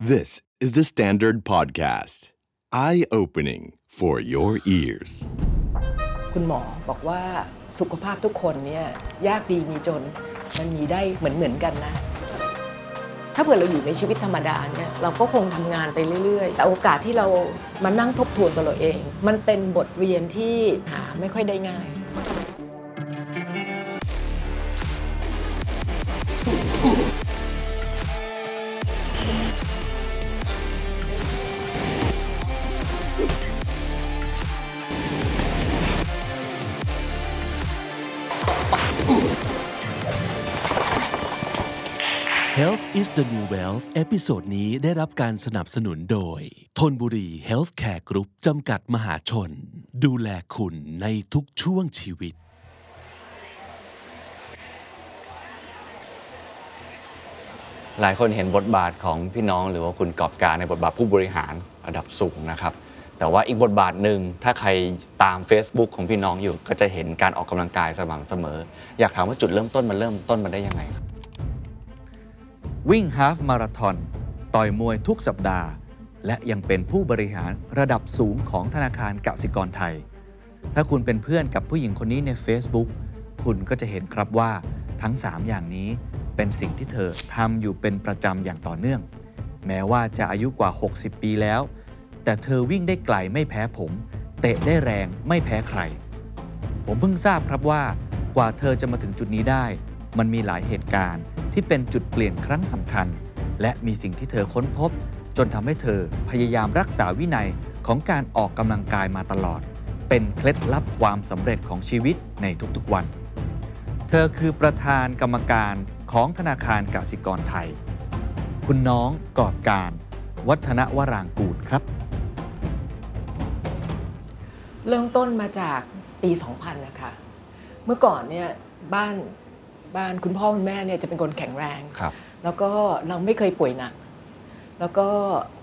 This is the Standard Podcast. Eye opening for your ears. คุณหมอบอกว่าสุขภาพทุกคนเนี่ยยากดีมีจนมันมีได้เหมือนเหมือนๆกันนะ ถ้าเผื่อเราอยู่ในชีวิตธรรมดาเนี่ยเราก็คงทำงานไปเรื่อย ๆ แต่โอกาสที่เรามานั่งทบทวนตัวเราเอง มันเป็นบทเรียนที่หาไม่ค่อยได้ง่าย Health is the new wealth episode นี้ได้รับการสนับสนุนโดยธนบุรี Healthcare Group จำกัดมหาชน ดูแลคุณในทุกช่วงชีวิต หลายคนเห็นบทบาทของพี่น้องหรือว่าคุณกอบกาญจน์ในบทบาทผู้บริหารระดับสูงนะครับ แต่ว่าอีกบทบาทหนึ่งถ้าใครตาม Facebook ของพี่น้องอยู่ ก็จะเห็นการออกกำลังกายสม่ำเสมอ อยากถามว่าจุดเริ่มต้นมันเริ่มต้นมาได้ยังไงครับ วิ่งฮาฟมาราทอนต่อยมวยทุกสัปดาห์ และยังเป็นผู้บริหารระดับสูงของธนาคารกสิกรไทย ถ้าคุณเป็นเพื่อนกับผู้หญิงคนนี้ใน Facebook คุณก็จะเห็นครับว่าทั้ง 3 อย่างนี้เป็นสิ่งที่เธอทำอยู่เป็นประจำอย่างต่อเนื่อง แม้ว่าจะอายุกว่า 60 ปีแล้ว แต่เธอวิ่งได้ไกลไม่แพ้ผม เตะได้แรงไม่แพ้ใคร ผมเพิ่งทราบครับว่ากว่าเธอจะมาถึงจุดนี้ได้ มันมีหลายเหตุการณ์ที่เป็นจุดเปลี่ยนครั้งสำคัญ และมีสิ่งที่เธอค้นพบ จนทำให้เธอพยายามรักษาวินัยของการออกกำลังกายมาตลอด เป็นเคล็ดลับความสำเร็จของชีวิตในทุกๆวัน เธอคือประธานกรรมการของธนาคารกสิกรไทย คุณน้องกอบการ วัฒนวรางกูลครับ เริ่มต้นมาจากปี 2000 นะคะ เมื่อก่อนเนี่ยบ้าน บ้านคุณพ่อคุณแม่เนี่ยจะเป็นคนแข็งแรง ครับ แล้วก็เราไม่เคยป่วยหนัก แล้วก็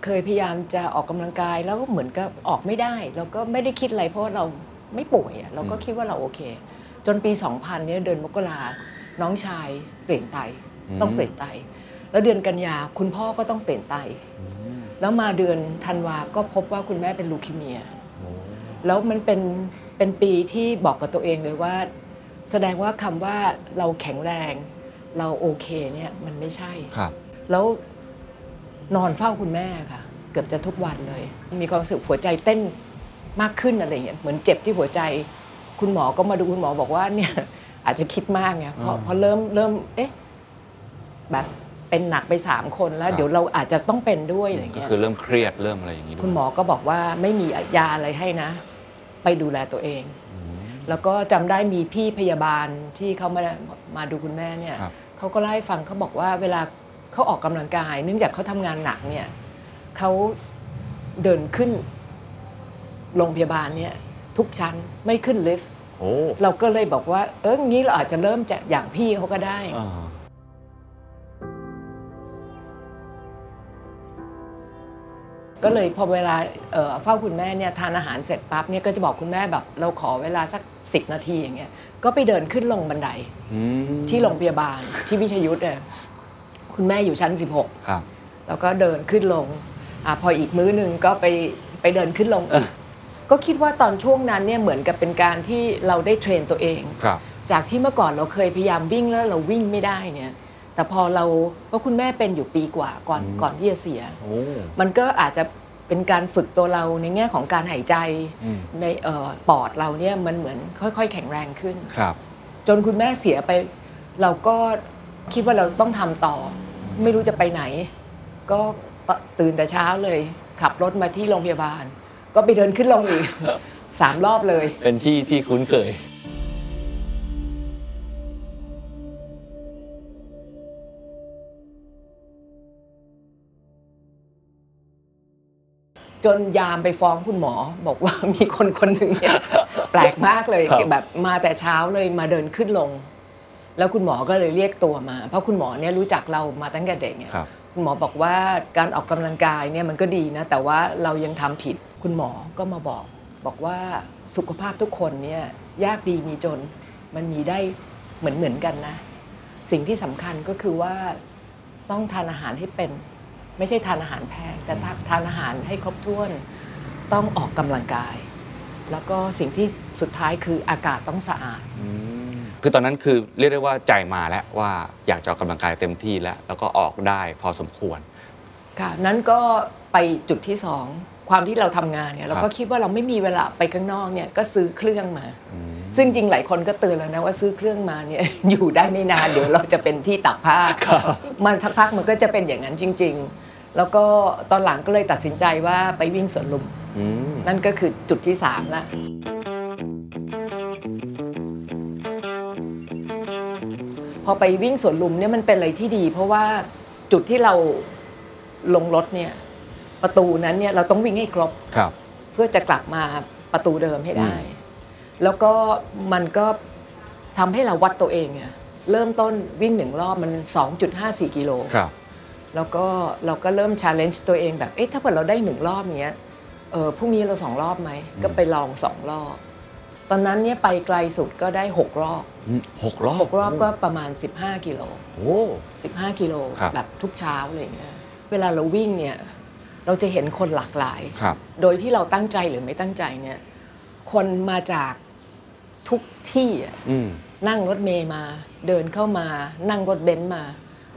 เคยพยายามจะออกกำลังกายแล้วก็เหมือนกับออกไม่ได้เราก็ไม่ได้คิดอะไรเพราะว่าเราไม่ป่วยอะเราก็คิดว่าเราโอเค จนปี 2000เนี่ยเดือนมกราน้องชายเปลี่ยนไตอืม ต้องเปลี่ยนไต แล้วเดือนกันยาคุณพ่อก็ต้องเปลี่ยนไตแล้วมาเดือนธันวาก็พบว่าคุณแม่เป็นลูคีเมียแล้วมันเป็นเป็นปีที่บอกกับตัวเองเลยว่า แสดงว่าคำว่าเราแข็งแรง เราโอเคเนี่ยมันไม่ใช่ ครับ แล้วนอนเฝ้าคุณแม่ค่ะ เกือบจะทุกวันเลย มีความรู้สึกหัวใจเต้นมากขึ้นอะไรอย่างเงี้ยเหมือนเจ็บที่หัวใจ คุณหมอก็มาดูคุณหมอบอกว่าเนี่ย อาจจะคิดมากไงเพราะอ่า เพราะเริ่มเริ่มเอ๊ะแบบเป็นหนักไปสามคนแล้วครับเดี๋ยวเราอาจจะต้องเป็นด้วยอะไรอย่างก็เงี้ย คือเริ่มเครียดเริ่มอะไรอย่างนี้ด้วย คุณหมอก็บอกว่าไม่มียาอะไรให้นะ ไปดูแลตัวเอง แล้วก็จำได้มีพี่พยาบาลที่เขามามาดูคุณแม่เนี่ยครับเขาก็เล่าให้ฟังเขาบอกว่าเวลาเขาออกกำลังกาย เนื่องจากเขาทำงานหนักเนี่ยเขาเดินขึ้นโรงพยาบาลเนี่ยทุกชั้นไม่ขึ้นลิฟต์โอ้เราก็เลยบอกว่า เอองี้เราอาจจะเริ่มจากอย่างพี่เขาก็ได้ ก็เลยพอเวลาเอ่อเฝ้าคุณแม่เนี่ยทานอาหารเสร็จปั๊บเนี่ยก็จะบอกคุณแม่แบบเราขอเวลาสักสินาทีอย่างเงี้ยก็ไปเดินขึ้นลงบันไดอืมที่โรงพยาบาลที่วิชยุทธ์เนี่ยคุณแม่อยู่ชั้น 16ครับแล้วก็เดินขึ้นลงอาพออีกมื้อหนึ่งก็ไปไปเดินขึ้นลงอีกก็คิดว่าตอนช่วงนั้นเนี่ยเหมือนกับเป็นการที่เราได้เทรนตัวเองครับจากที่เมื่อก่อนเราเคยพยายามวิ่งแล้วเราวิ่งไม่ได้เนี่ย แต่พอเราเพราะคุณแม่เป็นอยู่ปีกว่าก่อนก่อนที่จะเสียโอ้มันก็อาจจะเป็นการฝึกตัวเราในแง่ของการหายใจอืมในเอ่อปอดเราเนี่ยมันเหมือนค่อย ๆ แข็งแรงขึ้นครับ จนคุณแม่เสียไป เราก็คิดว่าเราต้องทำต่อ ไม่รู้จะไปไหน ก็ตื่นแต่เช้าเลย ขับรถมาที่โรงพยาบาล ก็ไปเดินขึ้นลงอีกสามรอบเลย เป็นที่ที่คุ้นเคย จนยามไปฟ้องคุณหมอ บอกว่ามีคนคนหนึ่งเนี่ยแปลกมากเลยครับ แบบมาแต่เช้าเลยมาเดินขึ้นลง แล้วคุณหมอก็เลยเรียกตัวมา เพราะคุณหมอเนี่ยรู้จักเรามาตั้งแต่เด็กเนี่ย ครับ คุณหมอบอกว่าการออกกำลังกายเนี่ยมันก็ดีนะ แต่ว่าเรายังทำผิดคุณหมอก็มาบอก บอกว่าสุขภาพทุกคนเนี่ยยากดีมีจนมันมีได้เหมือนเหมือนกันนะ สิ่งที่สำคัญก็คือว่าต้องทานอาหารให้เป็น ไม่ใช่ทานอาหารแพงแต่ทานทานอาหารให้ครบถ้วนต้องออกกำลังกาย แล้วก็สิ่งที่สุดท้ายคืออากาศต้องสะอาด คือตอนนั้นคือเรียกได้ว่าใจมาแล้วว่าอยากจะออกกำลังกายเต็มที่แล้ว แล้วก็ออกได้พอสมควร ค่ะ นั้นก็ไปจุดที่สองความที่เราทำงานเนี่ยเราคก็รับคิดว่าเราไม่มีเวลาไปข้างนอกเนี่ยก็ซื้อเครื่องมา ซึ่งจริงหลายคนก็เตือนแล้วนะว่าซื้อเครื่องมาเนี่ยอยู่ได้ไม่นานเดี๋ยวเราจะเป็นที่ตากผ้ามันสักพักมันก็จะเป็นอย่างนั้นจริง ๆ แล้วก็ตอนหลังก็เลยตัดสินใจว่าไปวิ่งสวนลุมอืมนั่นก็คือจุดที่สามละพอไปวิ่งสวนลุมเนี่ยมันเป็นอะไรที่ดี เพราะว่าจุดที่เราลงรถเนี่ยประตูนั้นเนี่ยเราต้องวิ่งให้ครบครับ เพื่อจะกลับมาประตูเดิมให้ได้ แล้วก็มันก็ทำให้เราวัดตัวเองอะเริ่มต้นวิ่งหนึ่งรอบมัน 2.54กิโลครับ แล้วก็เราก็เริ่ม challenge ตัวเองแบบเอ๊ะถ้าเกิดเราได้หนึ่งรอบเนี้ยเออพรุ่งนี้เราสองรอบไหม ก็ไปลองสองรอบ ตอนนั้นเนี่ยไปไกลสุดก็ได้หกรอบอืมหกรอบหกรอบก็ประมาณ 15 กิโลโอ้15กิโลครับแบบทุกเช้าอะไรอย่างเงี้ยเวลาเราวิ่งเนี่ยเราจะเห็นคนหลากหลายครับโดยที่เราตั้งใจหรือไม่ตั้งใจเนี่ย คนมาจากทุกที่อะอืมนั่งรถเมย์มา เดินเข้ามา นั่งรถเบนซ์มา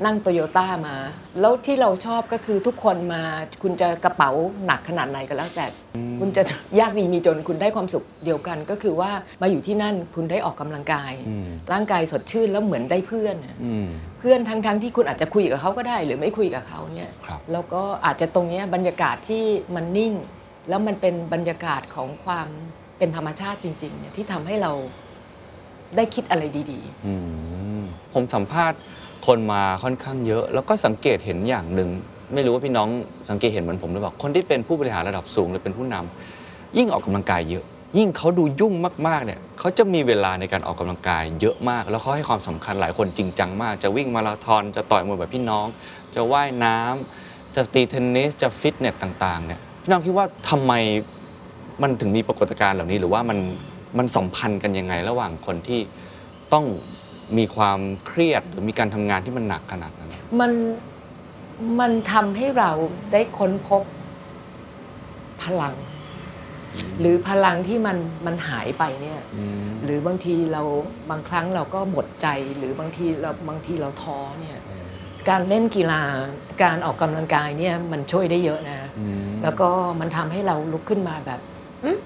นั่งโตโยต้ามา แล้วที่เราชอบก็คือทุกคนมาคุณจะกระเป๋าหนักขนาดไหนก็แล้วแต่ คุณจะยากดีมีจนคุณได้ความสุขเดียวกันก็คือว่ามาอยู่ที่นั่นคุณได้ออกกำลังกายอืมร่างกายสดชื่นแล้วเหมือนได้เพื่อนอะอืมเพื่อนทั้งทั้งๆที่คุณอาจจะคุยกับเขาก็ได้ หรือไม่คุยกับเขาเนี่ยครับแล้วก็อาจจะตรงเนี้ยบรรยากาศที่มันนิ่ง แล้วมันเป็นบรรยากาศของความเป็นธรรมชาติจริงๆเนี่ยที่ทำให้เราได้คิดอะไรดีอืมผมสัมภาษณ์ คนมาค่อนข้างเยอะ แล้วก็สังเกตเห็นอย่างหนึ่งไม่รู้ว่าพี่น้องสังเกตเห็นเหมือนผมหรือเปล่าคนที่เป็นผู้บริหารระดับสูงหรือเป็นผู้นำยิ่งออกกำลังกายเยอะ ยิ่งเขาดูยุ่งมากๆเนี่ยเขาจะมีเวลาในการออกกำลังกายเยอะมาก แล้วเขาให้ความสำคัญหลายคนจริงจังมาก จะวิ่งมาราธอนจะต่อยมวยแบบพี่น้อง จะว่ายน้ำจะตีเทนนิสจะฟิตเนสต่างๆเนี่ยพี่น้องคิดว่าทำไมมันถึงมีปรากฏการณ์เหล่านี้ หรือว่ามันมันสัมพันธ์กันยังไงระหว่างคนที่ต้อง มีความเครียดหรือมีการทำงานที่มันหนักขนาดนั้นๆมันมันทำให้เราได้ค้นพบพลัง หรือพลังที่มันมันหายไปเนี่ยหรือบางทีเราบางครั้งเราก็หมดใจหรือบางทีเราบางทีเราท้อเนี่ยการเล่นกีฬาการออกกำลังกายเนี่ยมันช่วยได้เยอะนะ แล้วก็มันทำให้เราลุกขึ้นมาแบบอืม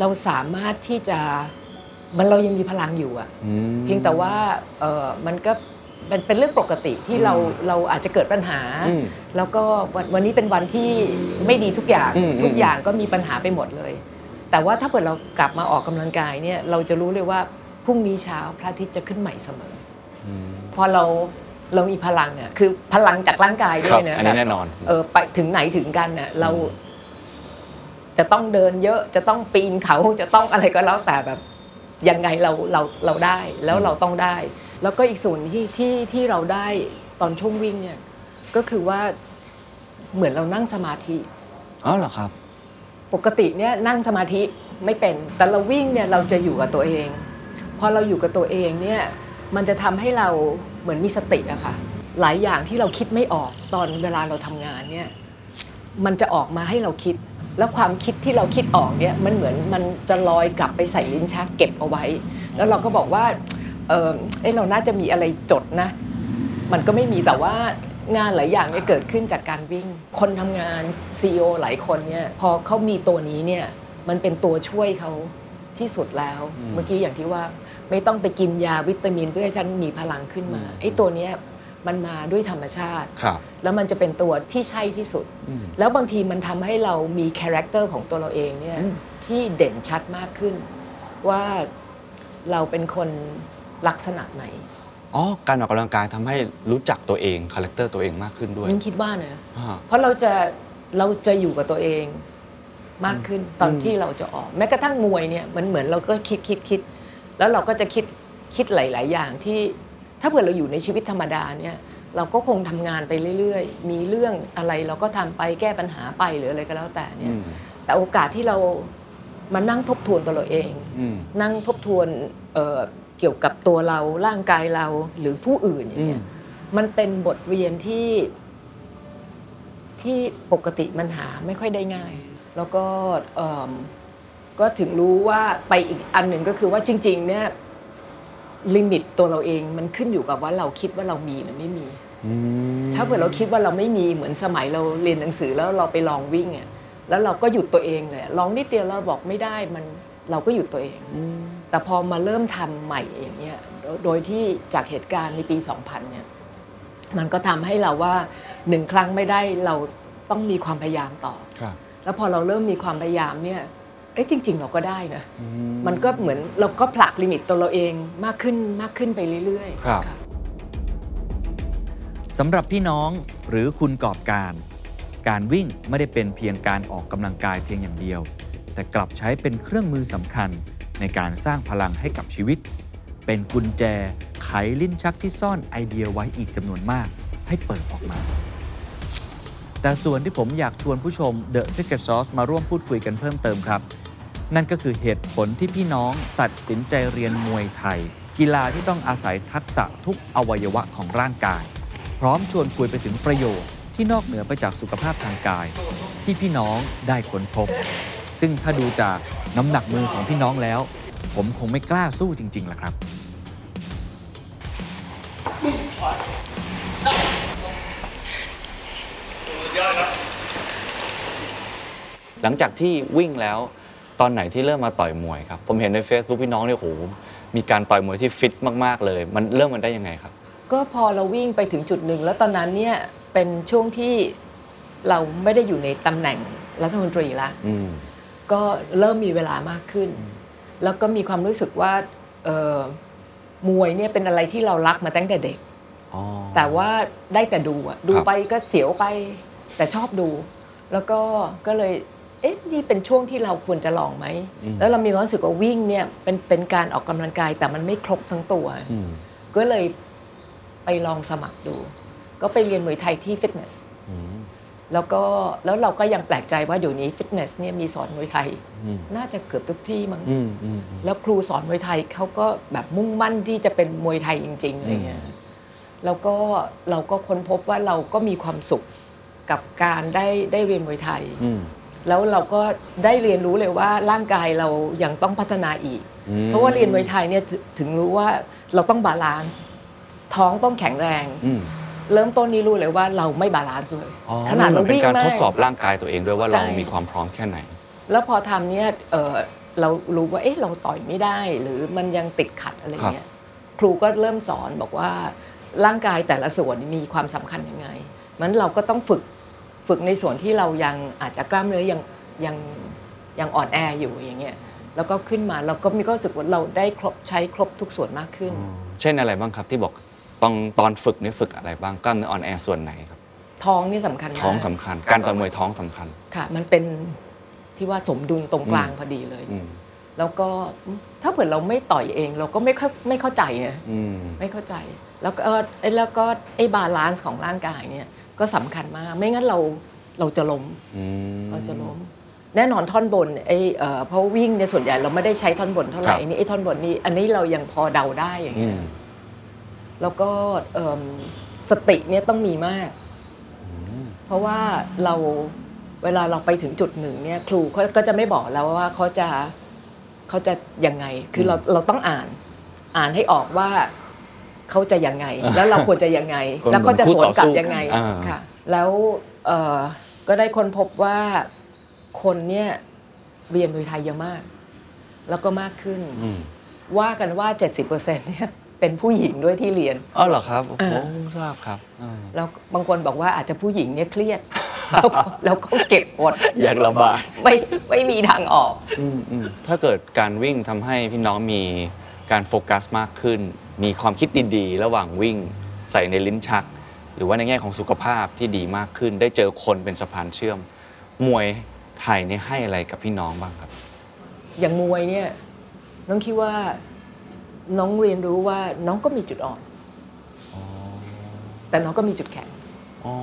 เราสามารถที่จะ มันเรายังมีพลังอยู่อะเพียงแต่ว่าเออมันก็เป็นเป็นเรื่องปกติที่เราเราอาจจะเกิดปัญหาอืมแล้วก็วันวันนี้เป็นวันที่ไม่ดีทุกอย่างอืมทุกอย่างก็มีปัญหาไปหมดเลย แต่ว่าถ้าเกิดเรากลับมาออกกำลังกายเนี่ยเราจะรู้เลยว่าพรุ่งนี้เช้าพระอาทิตย์จะขึ้นใหม่เสมออพอเราเรามีพลังอะคือพลังจากร่างกายด้ครัวบยนะอันนี้บบแน่นอนเออไปถึงไหนถึงกันน่ะเราจะต้องเดินเยอะจะต้องปีนเขาจะต้องอะไรก็แล้วแต่แบบ ยังไงเราเราเราได้แล้วเราต้องได้ แล้วก็อีกส่วนที่ที่ที่เราได้ตอนช่วงวิ่งเนี่ยก็คือว่าเหมือนเรานั่งสมาธิอ๋อเหรอครับ ปกติเนี่ยนั่งสมาธิไม่เป็นแต่เราวิ่งเนี่ยเราจะอยู่กับตัวเอง พอเราอยู่กับตัวเองเนี่ยมันจะทำให้เราเหมือนมีสติอะค่ะหลายอย่างที่เราคิดไม่ออกตอนเวลาเราทำงานเนี่ยมันจะออกมาให้เราคิด แล้วความคิดที่เราคิดออกเนี่ยมันเหมือนมันจะลอยกลับไปใส่ลิ้นชักเก็บเอาไว้ แล้วเราก็บอกว่าเออเอยเราน่าจะมีอะไรจดนะ มันก็ไม่มีแต่ว่างานหลายอย่างเนี่ยเกิดขึ้นจากการวิ่ง คนทำงาน CEO หลายคนเนี่ยพอเขามีตัวนี้เนี่ยมันเป็นตัวช่วยเขาที่สุดแล้ว เมื่อกี้อย่างที่ว่าไม่ต้องไปกินยาวิตามินเพื่อให้ฉันมีพลังขึ้นมาไอ้ตัวเนี้ย มันมาด้วยธรรมชาติ ครับ แล้วมันจะเป็นตัวที่ใช่ที่สุดแล้วบางทีมันทำให้เรามี character ของตัวเราเองเนี่ยที่เด่นชัดมากขึ้น ว่าเราเป็นคนลักษณะไหนอ๋อ การออกกำลังกายทำให้รู้จักตัวเอง character ตัวเองมากขึ้นด้วยยิ่งคิดว่านะ อ่า เพราะเราจะเราจะอยู่กับตัวเองมากขึ้นตอนอืมที่เราจะออก แม้กระทั่งมวยเนี่ยมันเหมือนเราก็คิดคิดคิด แล้วเราก็จะคิดคิดหลาย ๆ อย่างที่ ถ้าเผื่อเราอยู่ในชีวิตธรรมดาเนี่ยเราก็คงทำงานไปเรื่อยๆ มีเรื่องอะไรเราก็ทำไปแก้ปัญหาไปหรืออะไรก็แล้วแต่เนี่ยอืมแต่โอกาสที่เรามานั่งทบทวนตัวเราเองอืมนั่งทบทวนเอ่อเกี่ยวกับตัวเราร่างกายเราหรือผู้อื่นอย่างเงี้ยอืมมันเป็นบทเรียนที่ที่ปกติมันหาไม่ค่อยได้ง่าย แล้วก็เอิ่มก็ถึงรู้ว่าไปอีกอันหนึ่งก็คือว่าจริงๆเนี่ย ลิมิตตัวเราเองมันขึ้นอยู่กับว่าเราคิดว่าเรามีหรือไม่มี ถ้าเผื่อเราคิดว่าเราไม่มีเหมือนสมัยเราเรียนหนังสือแล้วเราไปลองวิ่งอะแล้วเราก็หยุดตัวเองเลยลองนิดเดียวเราบอกไม่ได้มันเราก็หยุดตัวเอง แต่พอมาเริ่มทำใหม่อย่างเงี้ยโดยโดยที่จากเหตุการณ์ในปี 2000 เนี่ย มันก็ทำให้เราว่าหนึ่งครั้งไม่ได้เราต้องมีความพยายามต่อครับแล้วพอเราเริ่มมีความพยายามเนี่ย เอ้ยจริง ๆ เราก็ได้นะมันก็เหมือนเราก็ผลักลิมิตตัวเราเองมากขึ้นมากขึ้นไปเรื่อยๆครับค่ะสำหรับพี่น้องหรือคุณกอบการ การวิ่งไม่ได้เป็นเพียงการออกกำลังกายเพียงอย่างเดียว แต่กลับใช้เป็นเครื่องมือสำคัญในการสร้างพลังให้กับชีวิต เป็นกุญแจไขลิ้นชักที่ซ่อนไอเดียไว้อีกจำนวนมาก ให้เปิดออกมา แต่ส่วนที่ผมอยากชวนผู้ชม The Secret Sauce มาร่วมพูดคุยกันเพิ่มเติมครับ นั่นก็คือเหตุผลที่พี่น้องตัดสินใจเรียนมวยไทย กีฬาที่ต้องอาศัยทักษะทุกอวัยวะของร่างกาย พร้อมชวนคุยไปถึงประโยชน์ที่นอกเหนือไปจากสุขภาพทางกาย ที่พี่น้องได้ค้นพบ ซึ่งถ้าดูจากน้ำหนักมือของพี่น้องแล้ว ผมคงไม่กล้าสู้จริงๆล่ะครับหลังจากที่วิ่งแล้ว ตอนไหนที่เริ่มมาต่อยมวยครับ ผมเห็นใน Facebook พี่น้องเนี่ยโหมีการต่อยมวยที่ฟิตมาก ๆ เลย มันเริ่มมันได้ยังไงครับ ก็พอเราวิ่งไปถึงจุดหนึ่ง แล้วตอนนั้นเนี่ยเป็นช่วงที่เราไม่ได้อยู่ในตำแหน่งรัฐมนตรีละอืมก็เริ่มมีเวลามากขึ้น แล้วก็มีความรู้สึกว่าเอ่อมวยเนี่ยเป็นอะไรที่เรารักมาตั้งแต่เด็กอ๋อแต่ว่าได้แต่ดูอะดูครับไปก็เสียวไป แต่ชอบดู แล้วก็ก็เลย เอ๊ะนี่เป็นช่วงที่เราควรจะลองไหม แล้วเรามีความรู้สึกว่าวิ่งเนี่ยเป็นเป็นการออกกำลังกายแต่มันไม่ครบทั้งตัวอืมก็เลยไปลองสมัครดู ก็ไปเรียนมวยไทยที่ฟิตเนสอืมแล้วก็แล้วเราก็ยังแปลกใจว่าเดี๋ยวนี้ฟิตเนสเนี่ยมีสอนมวยไทยอืมน่าจะเกือบทุกที่มั้งอืมอืมอืมแล้วครูสอนมวยไทยเขาก็แบบมุ่งมั่นที่จะเป็นมวยไทยจริงๆอะไรเงี้ยแล้วก็เราก็ค้นพบว่าเราก็มีความสุขกับการได้ได้เรียนมวยไทยอืม แล้วเราก็ได้เรียนรู้เลยว่าร่างกายเรายังต้องพัฒนาอีกอืมเพราะว่าเรียนมวยไทยเนี่ยถถึงรู้ว่าเราต้อง balance ท้องต้องแข็งแรงอืมเริ่มต้นนี้รู้เลยว่าเราไม่ balance เลยอ๋อขนาดมัเรานเป็นวิ่งการมาทกดสอบร่างกายตัวเองด้วยว่าใช่เรามีความพร้อมแค่ไหน แล้วพอทำเนี่ยเออเรารู้ว่าเอ๊ะเราต่อยไม่ได้ หรือมันยังติดขัดอะไรเงี้ยครูก็เริ่มสอนบอกว่าร่างกายแต่ละส่วนมีความสำคัญยังไงมันเราก็ต้องฝึก ฝึกในส่วนที่เรายังอาจจะกล้ามเนื้อยังยังยังอ่อนแออยู่อย่างเงี้ยแล้วก็ขึ้นมาเราก็มีก็รู้สึกว่าเราได้ครบใช้ครบทุกส่วนมากขึ้น เช่นอะไรบ้างครับที่บอกตอนตอนฝึกนี่ฝึกอะไรบ้างกล้ามเนื้ออ่อนแอส่วนไหนครับ ท้องนี่สำคัญมากท้องสำคัญ การต่อยมวยท้องสำคัญค่ะ มันเป็นที่ว่าสมดุลตรงกลางพอดีเลยอืมแล้วก็ถ้าเผื่อเราไม่ต่อยเอง เราก็ไม่เข้าไม่เข้าใจไงอืมไม่เข้าใจ แล้วก็เอ่อไอ้แล้วก็ไอ้ balance ของร่างกายเนี่ย ก็สำคัญมาก ไม่งั้นเราเราจะล้มอืมเราจะล้ม แน่นอนท่อนบนไอ้เอ่อเพราะวิ่งเนี่ยส่วนใหญ่เราไม่ได้ใช้ท่อนบนเท่าไหร่ครับอันนี้ไอ้ท่อนบนนี่อันนี้เรายังพอเดาได้อย่างเงี้ย อืมแล้วก็เอิ่มสติเนี่ยต้องมีมาก เพราะว่าเราเวลาเราไปถึงจุดหนึ่งเนี่ยครูเขาก็จะไม่บอกแล้วว่าเขาจะเขาจะยังไง คือเราเราต้องอ่าน อ่านให้ออกว่า เขาจะยังไง แล้วเราควรจะยังไงคนแล้วเขาจะสวนกลับคู่ต่อสู้ยังไงอ่าค่ะ แล้วเอ่อก็ได้ค้นพบว่าคนเนี่ยเรียนมวยไทยเยอะมาก แล้วก็มากขึ้นอืมว่ากันว่า 70%เนี่ยเป็นผู้หญิงด้วยที่เรียนอ๋อเหรอครับอ่าผมเพิ่งทราบครับอ่าแล้วบางคนบอกว่าอาจจะผู้หญิงเนี่ยเครียด แล้วก็แล้วก็เก็บกดอยากระบายไม่ไม่มีทางออกอืมอืมถ้าเกิดการวิ่งทำให้พี่น้องมี การโฟกัสมากขึ้น มีความคิดดีๆ ระหว่างวิ่งใส่ในลิ้นชัก หรือว่าในแง่ของสุขภาพที่ดีมากขึ้น ได้เจอคนเป็นสะพานเชื่อม มวยไทยนี่ให้อะไรกับพี่น้องบ้างครับ อย่างมวยเนี่ยน้องคิดว่าน้องเรียนรู้ว่าน้องก็มีจุดอ่อน แต่น้องก็มีจุดแข็งอ๋อ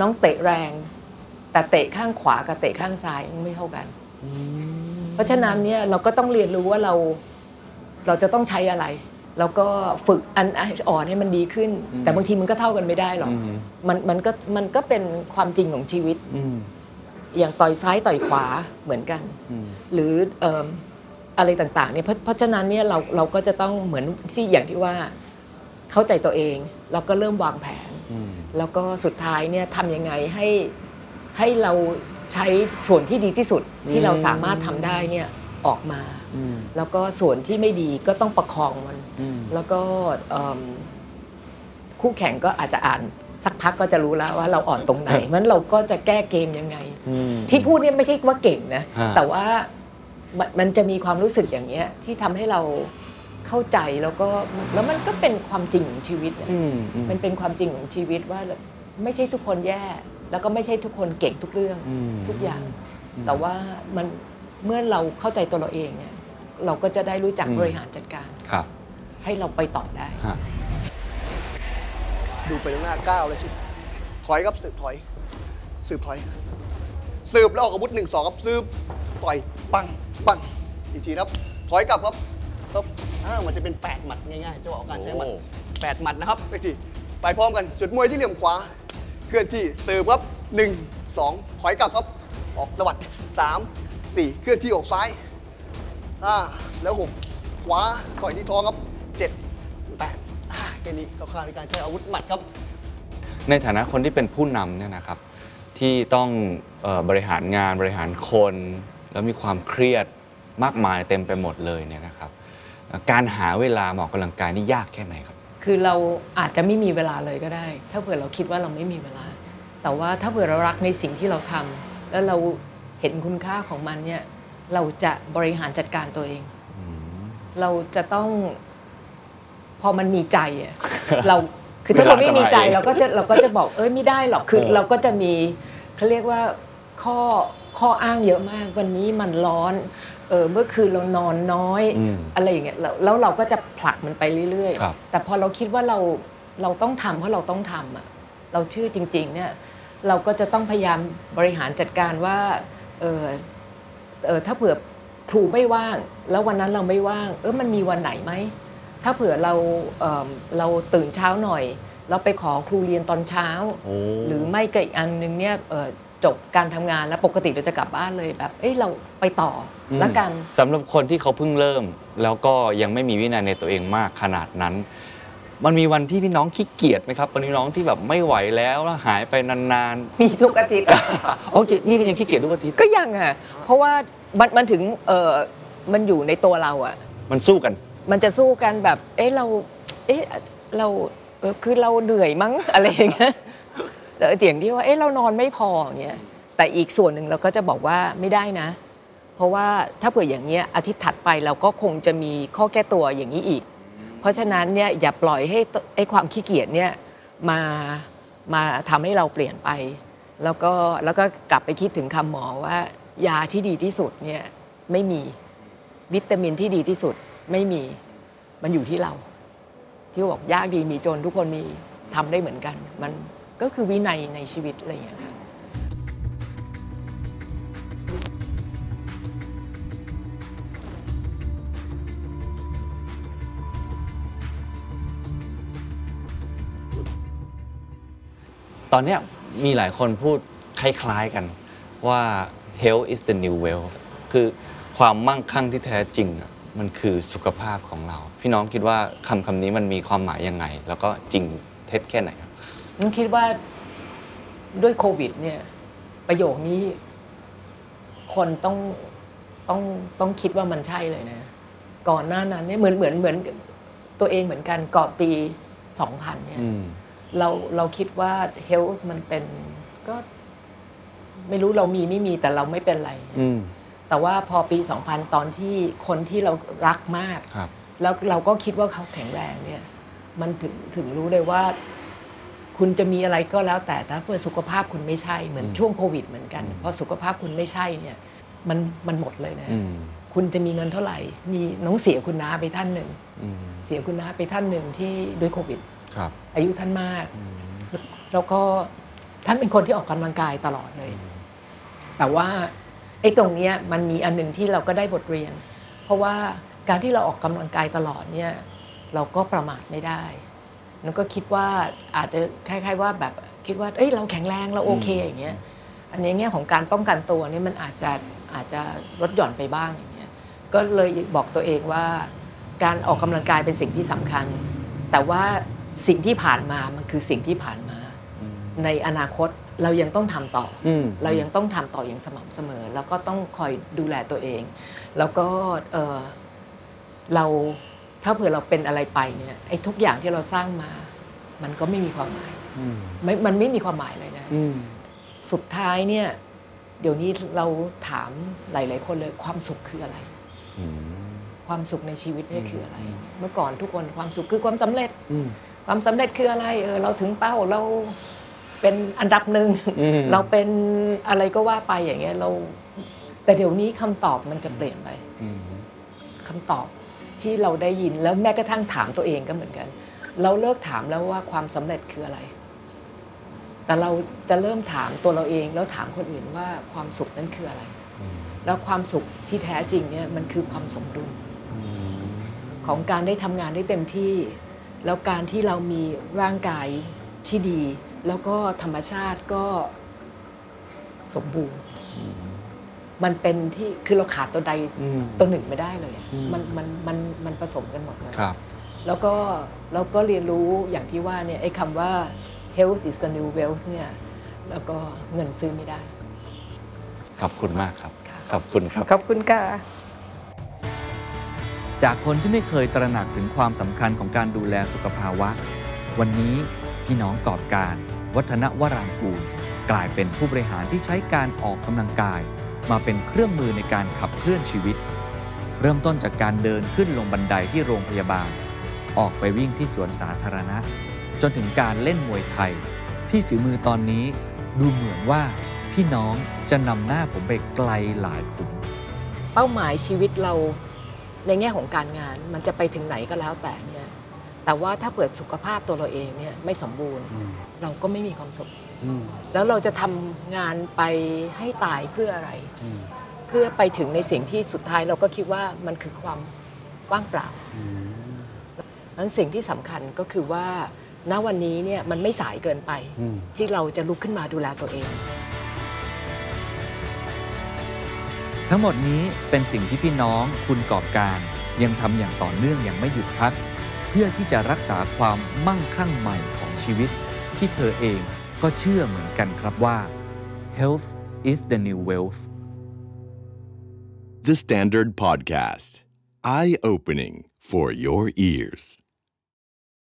น้องเตะแรง แต่เตะข้างขวากับเตะข้างซ้ายไม่เท่ากัน เพราะฉะนั้นเนี่ยเราก็ต้องเรียนรู้ว่าเราเราจะต้องใช้อะไร แล้วก็ฝึกอันอ่อนให้มันดีขึ้น แต่บางทีมันก็เท่ากันไม่ได้หรอกอืมมันมันก็มันก็เป็นความจริงของชีวิตอืมอย่างต่อยซ้ายต่อยขวาเหมือนกันอืมหรือเอิ่มอะไรต่างๆเนี่ยเพราะเพราะฉะนั้นเนี่ยเราเราก็จะต้องเหมือนที่อย่างที่ว่าเข้าใจตัวเองแล้วก็เริ่มวางแผนอืมแล้วก็สุดท้ายเนี่ยทำยังไงให้ให้เรา ใช้ส่วนที่ดีที่สุดที่เราสามารถทำได้เนี่ยออกมาอืมแล้วก็ส่วนที่ไม่ดีก็ต้องประคองมันอืมแล้วก็เอิ่มคู่แข่งก็อาจจะอ่านสักพักก็จะรู้แล้วว่าเราอ่อนตรงไหนมันเราก็จะแก้เกมยังไงอืมที่พูดเนี่ยไม่ใช่ว่าเก่งนะฮะแต่ว่ามันมันจะมีความรู้สึกอย่างเงี้ยที่ทำให้เราเข้าใจแล้วก็แล้วมันก็เป็นความจริงของชีวิตอะอืมอืมมันเป็นความจริงของชีวิตว่าไม่ใช่ทุกคนแย่ แล้วก็ไม่ใช่ทุกคนเก่งทุกเรื่องอืมทุกอย่าง แต่ว่ามันเมื่อเราเข้าใจตัวเราเองเนี่ยเราก็จะได้รู้จักอืมบริหารจัดการครับ ให้เราไปต่อได้ฮะดูไปตรงหน้าก้าวเลยชิถอยครับสืบถอย สืบถอย สืบแล้วออกอาวุธหนึ่งสองครับสืบต่อยปังปังอีกทีนะครับ ถอยกลับครับครับอ่ามันจะเป็นแปดหมัดง่ายๆจังหวะของการใช้หมัดโอ้แปดหมัดนะครับไปทีไปพร้อมกันจุดมวยที่เหลี่ยมขวา เคลื่อนที่สืบครับหนึ่งสองถอยกลับครับ ออกตวัดสามสี่เคลื่อนที่ออกซ้ายห้าแล้วหกขวาต่อยที่ท้องครับเจ็ดแปดอ่าแค่นี้คร่าในการใช้อาวุธหมัดครับ ในฐานะคนที่เป็นผู้นำเนี่ยนะครับ ที่ต้องออบริหารงานบริหารคน แล้วมีความเครียดมากมายเต็มไปหมดเลยเนี่ยนะครับ การหาเวลามาออกกำลังกายนี่ยากแค่ไหนครับ คือเราอาจจะไม่มีเวลาเลยก็ได้ ถ้าเผื่อเราคิดว่าเราไม่มีเวลา แต่ว่าถ้าเผื่อเรารักในสิ่งที่เราทำแล้วเราเห็นคุณค่าของมันเนี่ยเราจะบริหารจัดการตัวเอง เราจะต้อง พอมันมีใจอะเราคือถ้าเราไม่มีใจเวลาจะมาเองเราก็จะเราก็จะบอกเอ้ยไม่ได้หรอกคือเออเราก็จะมีเขาเรียกว่าข้อข้ออ้างเยอะมาก วันนี้มันร้อน เออเมื่อคืนเรานอนน้อยอืมอะไรอย่างเงี้ยแล้วแล้วเราก็จะผลักมันไปเรื่อยครับ ๆ แต่พอเราคิดว่าเราเราต้องทำเพราะเราต้องทำอะเราชื่อจริง ๆ เนี่ยเราก็จะต้องพยายามบริหารจัดการว่าเออเออถ้าเผื่อครูไม่ว่าง แล้ววันนั้นเราไม่ว่าง เออมันมีวันไหนไหม ถ้าเผื่อเราเอิ่มเราตื่นเช้าหน่อย เราไปขอครูเรียนตอนเช้า โอ้ หรือไม่ก็อีกอันหนึงเนี่ยเอ่อ จบการทำงานแล้วปกติเราจะกลับบ้านเลยแบบเอ้ยเราไปต่ออแล้วกันสำหรับคนที่เขาเพิ่งเริ่ม แล้วก็ยังไม่มีวินัยในตัวเองมากขนาดนั้น มันมีวันที่พี่น้องขี้เกียจไหมครับวันนี้น้องที่แบบไม่ไหวแล้วแล้วหายไปนานมีทุกอาทิตย์ๆโอเคนี่ก็ยังขี้เกียจทุกอาทิตย์ก็ยังอะเพราะว่ามันมันถึงเออมันอยู่ในตัวเราอะ มันสู้กัน มันจะสู้กันแบบ เอ๊ะเราเอ๊ะเราเออคือเราเหนื่อยมั้งอะไรอย่างเงี้ยแต่ เสียงที่ว่าเอ๊ะเรานอนไม่พออย่างเงี้ยแต่อีกส่วนหนึ่งเราก็จะบอกว่าไม่ได้นะ เพราะว่าถ้าเผื่ออย่างเงี้ยอาทิตย์ถัดไปเราก็คงจะมีข้อแก้ตัวอย่างนี้อีก เพราะฉะนั้นเนี่ยอย่าปล่อยให้ตไอ้ความขี้เกียจเนี่ยมามาทำให้เราเปลี่ยนไป แล้วก็แล้วก็กลับไปคิดถึงคำหมอว่า ยาที่ดีที่สุดเนี่ยไม่มีวิตามินที่ดีที่สุดไม่มีมันอยู่ที่เรา ที่บอกยากดีมีจนทุกคนมีทำได้เหมือนกันมัน ก็คือวินัยในชีวิตอะไรอย่างเงี้ยค่ะตอนเนี้ยมีหลายคนพูดคล้ายๆกันว่า health is the new wealth คือความมั่งคั่งที่แท้จริงอะมันคือสุขภาพของเรา พี่น้องคิดว่าคำคำนี้มันมีความหมายยังไง แล้วก็จริงเท็จแค่ไหนครับ ผมคิดว่าด้วยโควิด เนี่ย ประโยคนี้ คนต้องต้องต้องคิดว่ามันใช่เลยนะ ก่อนหน้านั้นเนี่ยเหมือนเหมือนเหมือนตัวเองเหมือนกันก่อนปี2000เนี่ยอืมเราเราคิดว่า health มันเป็นก็ไม่รู้เรามีไม่มีแต่เราไม่เป็นไรอืมแต่ว่าพอปี 2000 ตอนที่คนที่เรารักมากครับแล้วเราก็คิดว่าเขาแข็งแรงเนี่ย มันถึงถึงรู้เลยว่า คุณจะมีอะไรก็แล้วแต่ถ้าเพื่อสุขภาพคุณไม่ใช่เหมือนอืมช่วงโควิดเหมือนกันอืมพอสุขภาพคุณไม่ใช่เนี่ยมันมันหมดเลยนะอืมคุณจะมีเงินเท่าไหร่ มีน้องเสียคุณน้าไปท่านหนึ่งอืมเสียคุณน้าไปท่านหนึ่งที่ด้วยโควิดครับอายุท่านมาก แล้วก็ท่านเป็นคนที่ออกกำลังกายตลอดเลย แต่ว่าไอ้ตรงเนี้ยมันมีอันหนึ่งที่เราก็ได้บทเรียน เพราะว่าการที่เราออกกำลังกายตลอดเนี่ยเราก็ประมาทไม่ได้ นันก็คิดว่าอาจจะคล้ายๆว่าแบบคิดว่า เอ้ยเราแข็งแรงเราโอเคอย่างเงี้ย อันนี้แง่ของการป้องกันตัวนี่มันอาจจะอาจจะลดหย่อนไปบ้างอย่างเงี้ย ก็เลยบอกตัวเองว่า การออกกำลังกายเป็นสิ่งที่สำคัญ แต่ว่าสิ่งที่ผ่านมา มันคือสิ่งที่ผ่านมา ในอนาคตเรายังต้องทำต่ออมเรายังต้องทำต่ออย่างสม่ำเสมอ แล้วก็ต้องคอยดูแลตัวเอง แล้วก็เอ่อเรา ถ้าเผื่อเราเป็นอะไรไปเนี่ยไอ้ทุกอย่างที่เราสร้างมา มันก็ไม่มีความหมายไม่มันไม่มีความหมายเลยนะสุดท้ายเนี่ย เดี๋ยวนี้เราถามหลาย ๆ คนเลยความสุขคืออะไรความสุขในชีวิตเนี่ยคืออะไร เมื่อก่อนทุกคนความสุขคือความสำเร็จความสำเร็จคืออะไรเออเราถึงเป้าเราเป็นอันดับหนึ่งอืมเราเป็นอะไรก็ว่าไปอย่างเงี้ยเรา แต่เดี๋ยวนี้คำตอบมันจะเปลี่ยนไปคำตอบ ที่เราได้ยินแล้วแม้กระทั่งถามตัวเองก็เหมือนกัน เราเลิกถามแล้วว่าความสำเร็จคืออะไร แต่เราจะเริ่มถามตัวเราเองแล้วถามคนอื่นว่าความสุขนั้นคืออะไร แล้วความสุขที่แท้จริงเนี่ยมันคือความสมดุลของการได้ทำงานได้เต็มที่ แล้วการที่เรามีร่างกายที่ดี แล้วก็ธรรมชาติก็สมบูรณ์ มันเป็นที่คือเราขาดตัวใดตัวหนึ่งไม่ได้เลยอะมันมันมันมันผสมกันหมดเลยครับแล้วก็เราก็เรียนรู้อย่างที่ว่าเนี่ยไอ้คำว่า health is the new wealth เนี่ยแล้วก็เงินซื้อไม่ได้ ขอบคุณมากครับค่ะขอบคุณครับ ขอบคุณค่ะ จากคนที่ไม่เคยตระหนักถึงความสำคัญของการดูแลสุขภาวะ วันนี้พี่น้องกอบการ วัฒนวรางกูล กลายเป็นผู้บริหารที่ใช้การออกกำลังกาย มาเป็นเครื่องมือในการขับเคลื่อนชีวิต เริ่มต้นจากการเดินขึ้นลงบันไดที่โรงพยาบาล ออกไปวิ่งที่สวนสาธารณะ จนถึงการเล่นมวยไทย ที่ฝีมือตอนนี้ดูเหมือนว่าพี่น้องจะนำหน้าผมไปไกลหลายขุม เป้าหมายชีวิตเราในแง่ของการงานมันจะไปถึงไหนก็แล้วแต่เน แต่ว่าถ้าเปิดสุขภาพตัวเราเองเนี่ยไม่สมบูรณ์ เราก็ไม่มีความสุข แล้วเราจะทำงานไปให้ตายเพื่ออะไร เพื่อไปถึงในสิ่งที่สุดท้ายเราก็คิดว่ามันคือความว่างเปล่านั้นสิ่งที่สำคัญก็คือว่าณวันนี้เนี่ยมันไม่สายเกินไป ที่เราจะลุกขึ้นมาดูแลตัวเอง ทั้งหมดนี้เป็นสิ่งที่พี่น้องคุณกอบการ ยังทำอย่างต่อเนื่องอย่างไม่หยุดพัก เพื่อที่จะรักษาความมั่งคั่งใหม่ของชีวิต ที่เธอเองก็เชื่อเหมือนกันครับว่า health is the new wealth The Standard Podcast. Eye opening for your ears.